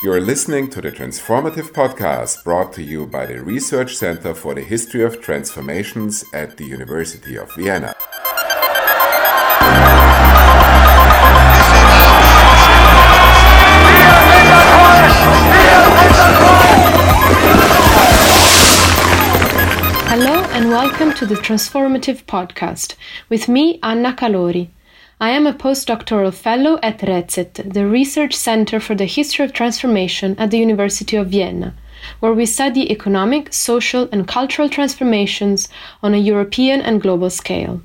You're listening to the Transformative Podcast brought to you by the Research Center for the History of Transformations at the University of Vienna. Hello and welcome to the Transformative Podcast with me, Anna Calori. I am a postdoctoral fellow at RECET, the Research Center for the History of Transformation at the University of Vienna, where we study economic, social, and cultural transformations on a European and global scale.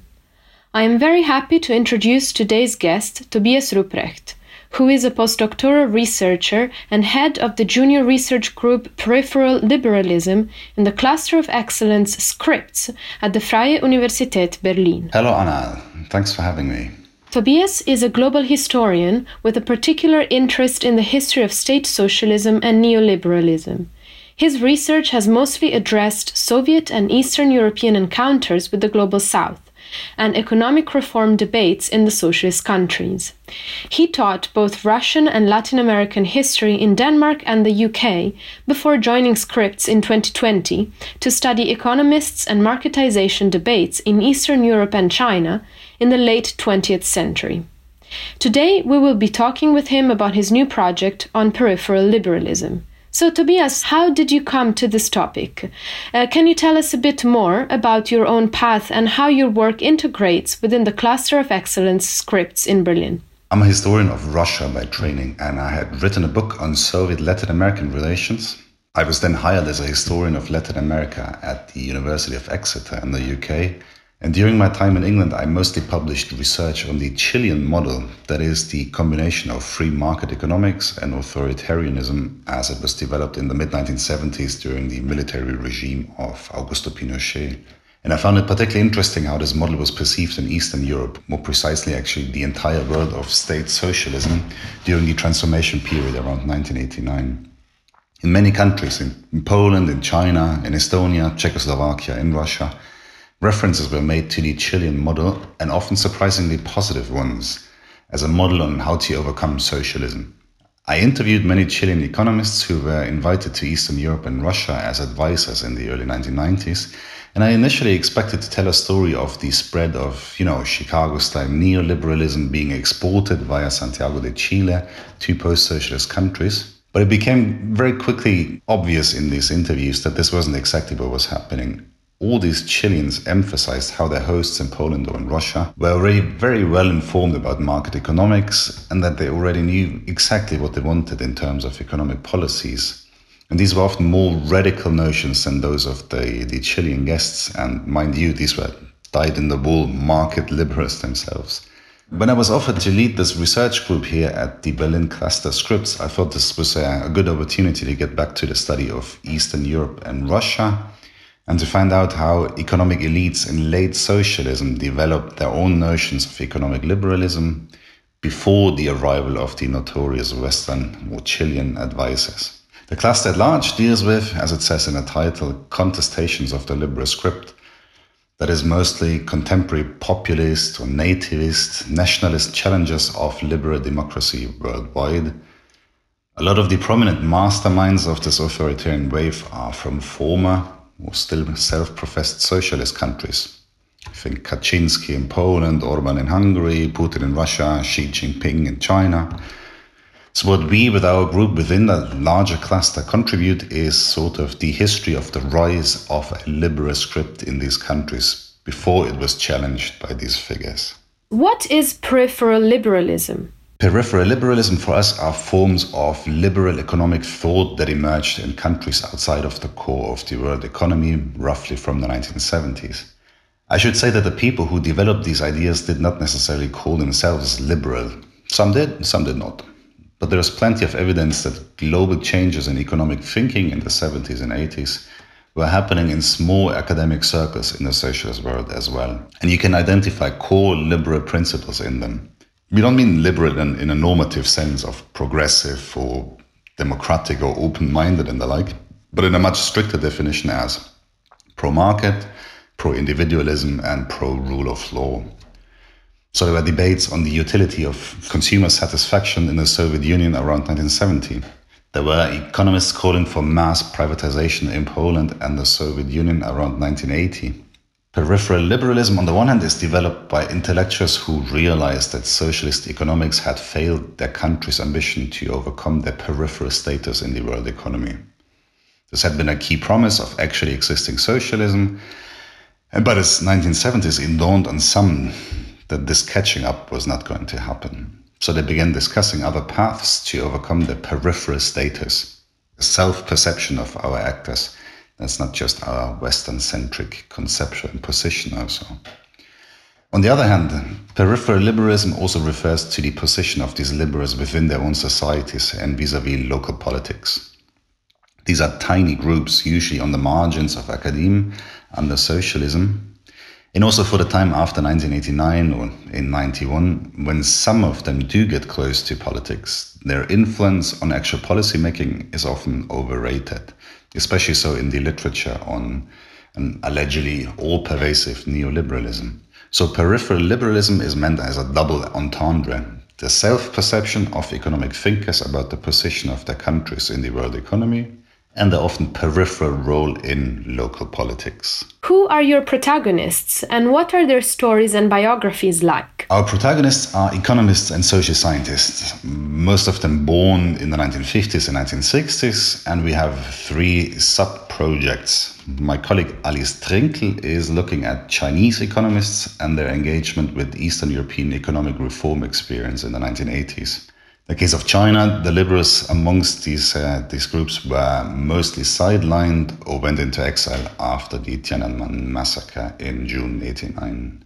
I am very happy to introduce today's guest, Tobias Rupprecht, who is a postdoctoral researcher and head of the junior research group Peripheral Liberalism in the Cluster of Excellence Scripts at the Freie Universität Berlin. Hello, Anna. Thanks for having me. Tobias is a global historian with a particular interest in the history of state socialism and neoliberalism. His research has mostly addressed Soviet and Eastern European encounters with the global South and economic reform debates in the socialist countries. He taught both Russian and Latin American history in Denmark and the UK before joining Scripts in 2020 to study economists and marketization debates in Eastern Europe and China in the late 20th century. Today, we will be talking with him about his new project on peripheral liberalism. So, Tobias, how did you come to this topic? Uh, can you tell us a bit more about your own path and how your work integrates within the Cluster of Excellence Scripts in Berlin? I'm a historian of Russia by training, and I had written a book on Soviet Latin American relations. I was then hired as a historian of Latin America at the University of Exeter in the UK and during my time in England, I mostly published research on the Chilean model, that is, the combination of free market economics and authoritarianism as it was developed in the mid 1970s during the military regime of Augusto Pinochet. And I found it particularly interesting how this model was perceived in Eastern Europe, more precisely, actually, the entire world of state socialism during the transformation period around 1989. In many countries, in Poland, in China, in Estonia, Czechoslovakia, in Russia, References were made to the Chilean model, and often surprisingly positive ones, as a model on how to overcome socialism. I interviewed many Chilean economists who were invited to Eastern Europe and Russia as advisors in the early 1990s, and I initially expected to tell a story of the spread of, you know, Chicago style neoliberalism being exported via Santiago de Chile to post socialist countries. But it became very quickly obvious in these interviews that this wasn't exactly what was happening all these Chileans emphasized how their hosts in Poland or in Russia were already very well informed about market economics and that they already knew exactly what they wanted in terms of economic policies. And these were often more radical notions than those of the, the Chilean guests. And mind you, these were dyed in the wool market liberals themselves. When I was offered to lead this research group here at the Berlin Cluster Scripts, I thought this was a, a good opportunity to get back to the study of Eastern Europe and Russia and to find out how economic elites in late socialism developed their own notions of economic liberalism before the arrival of the notorious Western or Chilean advisors. The cluster at large deals with, as it says in the title, contestations of the liberal script, that is mostly contemporary populist or nativist, nationalist challenges of liberal democracy worldwide. A lot of the prominent masterminds of this authoritarian wave are from former or still self-professed socialist countries. I think Kaczynski in Poland, Orban in Hungary, Putin in Russia, Xi Jinping in China. So what we with our group within that larger cluster contribute is sort of the history of the rise of a liberal script in these countries before it was challenged by these figures. What is peripheral liberalism? Peripheral liberalism for us are forms of liberal economic thought that emerged in countries outside of the core of the world economy, roughly from the 1970s. I should say that the people who developed these ideas did not necessarily call themselves liberal. Some did, some did not. But there is plenty of evidence that global changes in economic thinking in the 70s and 80s were happening in small academic circles in the socialist world as well. And you can identify core liberal principles in them. We don't mean liberal in, in a normative sense of progressive or democratic or open minded and the like, but in a much stricter definition as pro market, pro individualism, and pro rule of law. So there were debates on the utility of consumer satisfaction in the Soviet Union around 1970. There were economists calling for mass privatization in Poland and the Soviet Union around 1980. Peripheral liberalism, on the one hand, is developed by intellectuals who realized that socialist economics had failed their country's ambition to overcome their peripheral status in the world economy. This had been a key promise of actually existing socialism, and by the 1970s, it dawned on some that this catching up was not going to happen. So they began discussing other paths to overcome the peripheral status, the self perception of our actors that's not just our Western centric conceptual position, also. On the other hand, peripheral liberalism also refers to the position of these liberals within their own societies and vis a vis local politics. These are tiny groups, usually on the margins of academe under socialism, and also for the time after 1989 or in 91, when some of them do get close to politics, their influence on actual policy making is often overrated especially so in the literature on an allegedly all pervasive neoliberalism. So, peripheral liberalism is meant as a double entendre the self perception of economic thinkers about the position of their countries in the world economy, and the often peripheral role in local politics. Who are your protagonists and what are their stories and biographies like? Our protagonists are economists and social scientists, most of them born in the 1950s and 1960s, and we have three sub projects. My colleague Alice Trinkel is looking at Chinese economists and their engagement with Eastern European economic reform experience in the 1980s the case of China, the liberals amongst these, uh, these groups were mostly sidelined or went into exile after the Tiananmen massacre in June 89.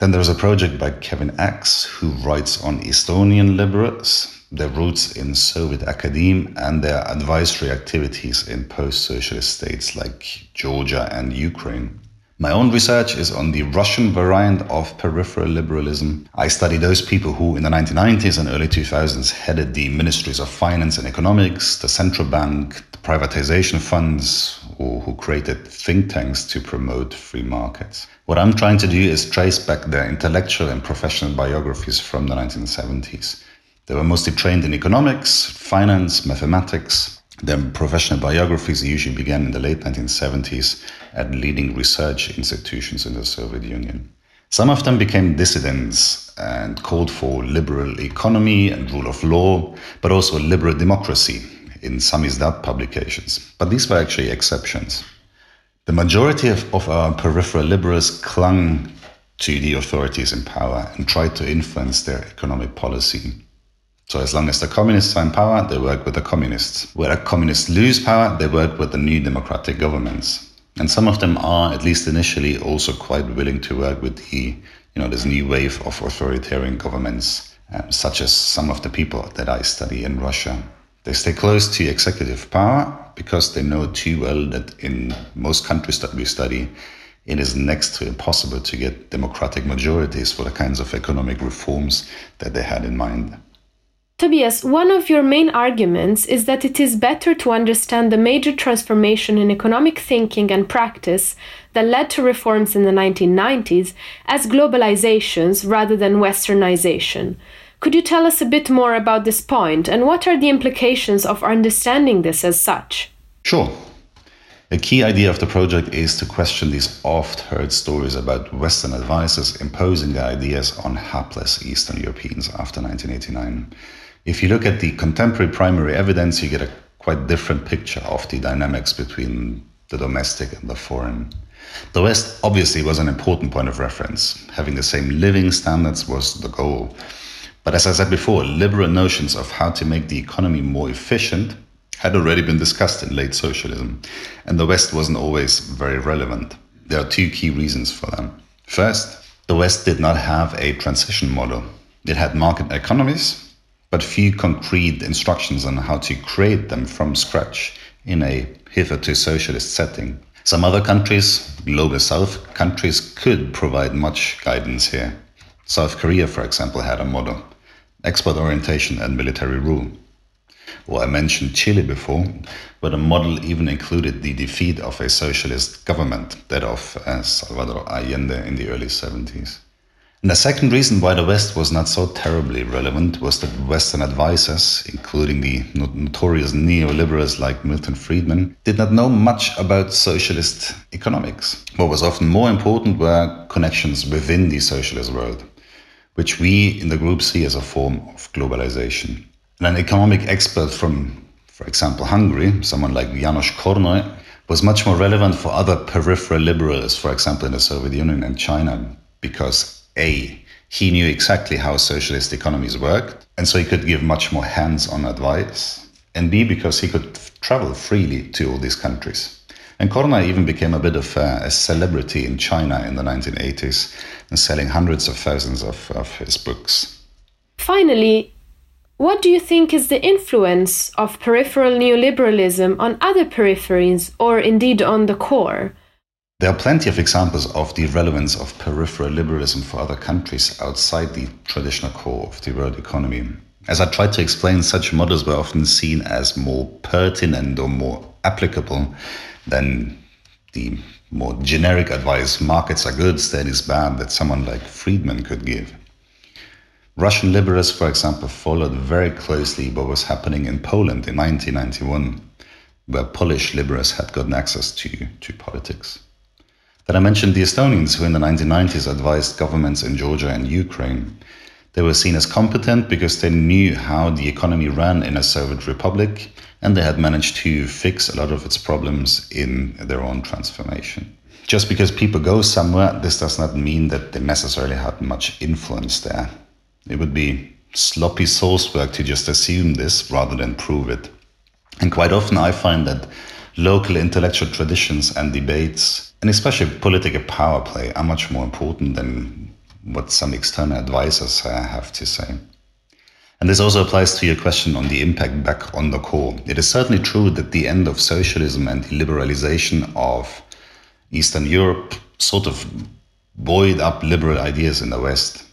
Then there is a project by Kevin Axe who writes on Estonian liberals, their roots in Soviet academe, and their advisory activities in post socialist states like Georgia and Ukraine. My own research is on the Russian variant of peripheral liberalism. I study those people who, in the 1990s and early 2000s, headed the ministries of finance and economics, the central bank, the privatization funds, or who created think tanks to promote free markets. What I'm trying to do is trace back their intellectual and professional biographies from the 1970s. They were mostly trained in economics, finance, mathematics, their professional biographies usually began in the late 1970s at leading research institutions in the Soviet Union. Some of them became dissidents and called for liberal economy and rule of law, but also liberal democracy in some samizdat publications. But these were actually exceptions. The majority of, of our peripheral liberals clung to the authorities in power and tried to influence their economic policy so as long as the communists are in power, they work with the communists. Where the communists lose power, they work with the new democratic governments. And some of them are, at least initially, also quite willing to work with the, you know, this new wave of authoritarian governments, um, such as some of the people that I study in Russia. They stay close to executive power because they know too well that in most countries that we study, it is next to impossible to get democratic majorities for the kinds of economic reforms that they had in mind. Tobias, one of your main arguments is that it is better to understand the major transformation in economic thinking and practice that led to reforms in the 1990s as globalizations rather than westernization. Could you tell us a bit more about this point and what are the implications of understanding this as such? Sure. A key idea of the project is to question these oft heard stories about Western advisors imposing their ideas on hapless Eastern Europeans after 1989. If you look at the contemporary primary evidence, you get a quite different picture of the dynamics between the domestic and the foreign. The West obviously was an important point of reference. Having the same living standards was the goal. But as I said before, liberal notions of how to make the economy more efficient had already been discussed in late socialism, and the West wasn't always very relevant. There are two key reasons for that. First, the West did not have a transition model. It had market economies, but few concrete instructions on how to create them from scratch in a hitherto socialist setting. Some other countries, global south countries, could provide much guidance here. South Korea, for example, had a model export orientation and military rule. Or I mentioned Chile before, where the model even included the defeat of a socialist government, that of uh, Salvador Allende in the early 70s. And the second reason why the West was not so terribly relevant was that Western advisors, including the notorious neoliberals like Milton Friedman, did not know much about socialist economics. What was often more important were connections within the socialist world, which we in the group see as a form of globalization. And an economic expert from, for example, Hungary, someone like Janos Kornai, was much more relevant for other peripheral liberals, for example, in the Soviet Union and China, because a, he knew exactly how socialist economies worked, and so he could give much more hands on advice. And B, because he could travel freely to all these countries. And Kornai even became a bit of a, a, celebrity in China in the 1980s and selling hundreds of thousands of, of his books. Finally, what do you think is the influence of peripheral neoliberalism on other peripheries or indeed on the core? There are plenty of examples of the relevance of peripheral liberalism for other countries outside the traditional core of the world economy. As I tried to explain, such models were often seen as more pertinent or more applicable than the more generic advice markets are good, state is bad that someone like Friedman could give. Russian liberals, for example, followed very closely what was happening in Poland in 1991, where Polish liberals had gotten access to, to politics. But I mentioned the Estonians who in the 1990s advised governments in Georgia and Ukraine. They were seen as competent because they knew how the economy ran in a Soviet republic and they had managed to fix a lot of its problems in their own transformation. Just because people go somewhere, this does not mean that they necessarily had much influence there. It would be sloppy source work to just assume this rather than prove it. And quite often I find that local intellectual traditions and debates and especially political power play are much more important than what some external advisors have to say. And this also applies to your question on the impact back on the core. It is certainly true that the end of socialism and the liberalization of Eastern Europe sort of buoyed up liberal ideas in the West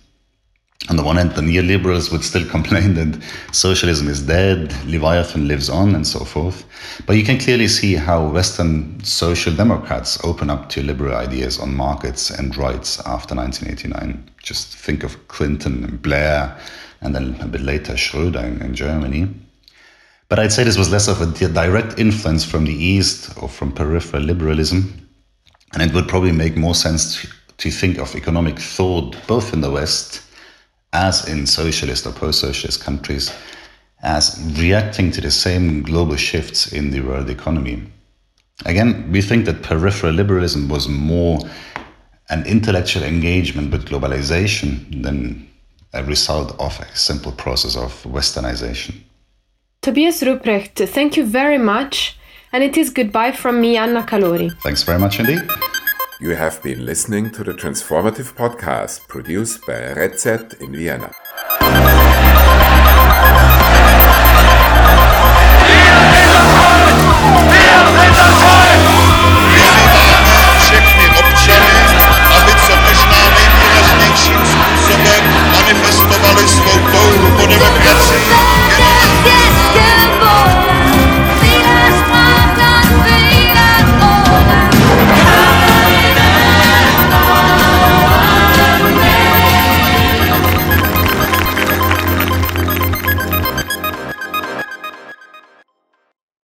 on the one hand, the neoliberals would still complain that socialism is dead, Leviathan lives on, and so forth. But you can clearly see how Western social democrats open up to liberal ideas on markets and rights after 1989. Just think of Clinton and Blair, and then a bit later Schröder in, Germany. But I'd say this was less of a direct influence from the East or from peripheral liberalism. And it would probably make more sense to think of economic thought both in the West as in socialist or post socialist countries, as reacting to the same global shifts in the world economy. Again, we think that peripheral liberalism was more an intellectual engagement with globalization than a result of a simple process of westernization. Tobias Rupprecht, thank you very much. And it is goodbye from me, Anna Calori. Thanks very much indeed. You have been listening to the Transformative Podcast produced by RECET in Vienna. Wir sind das Volk! Wir sind das Volk!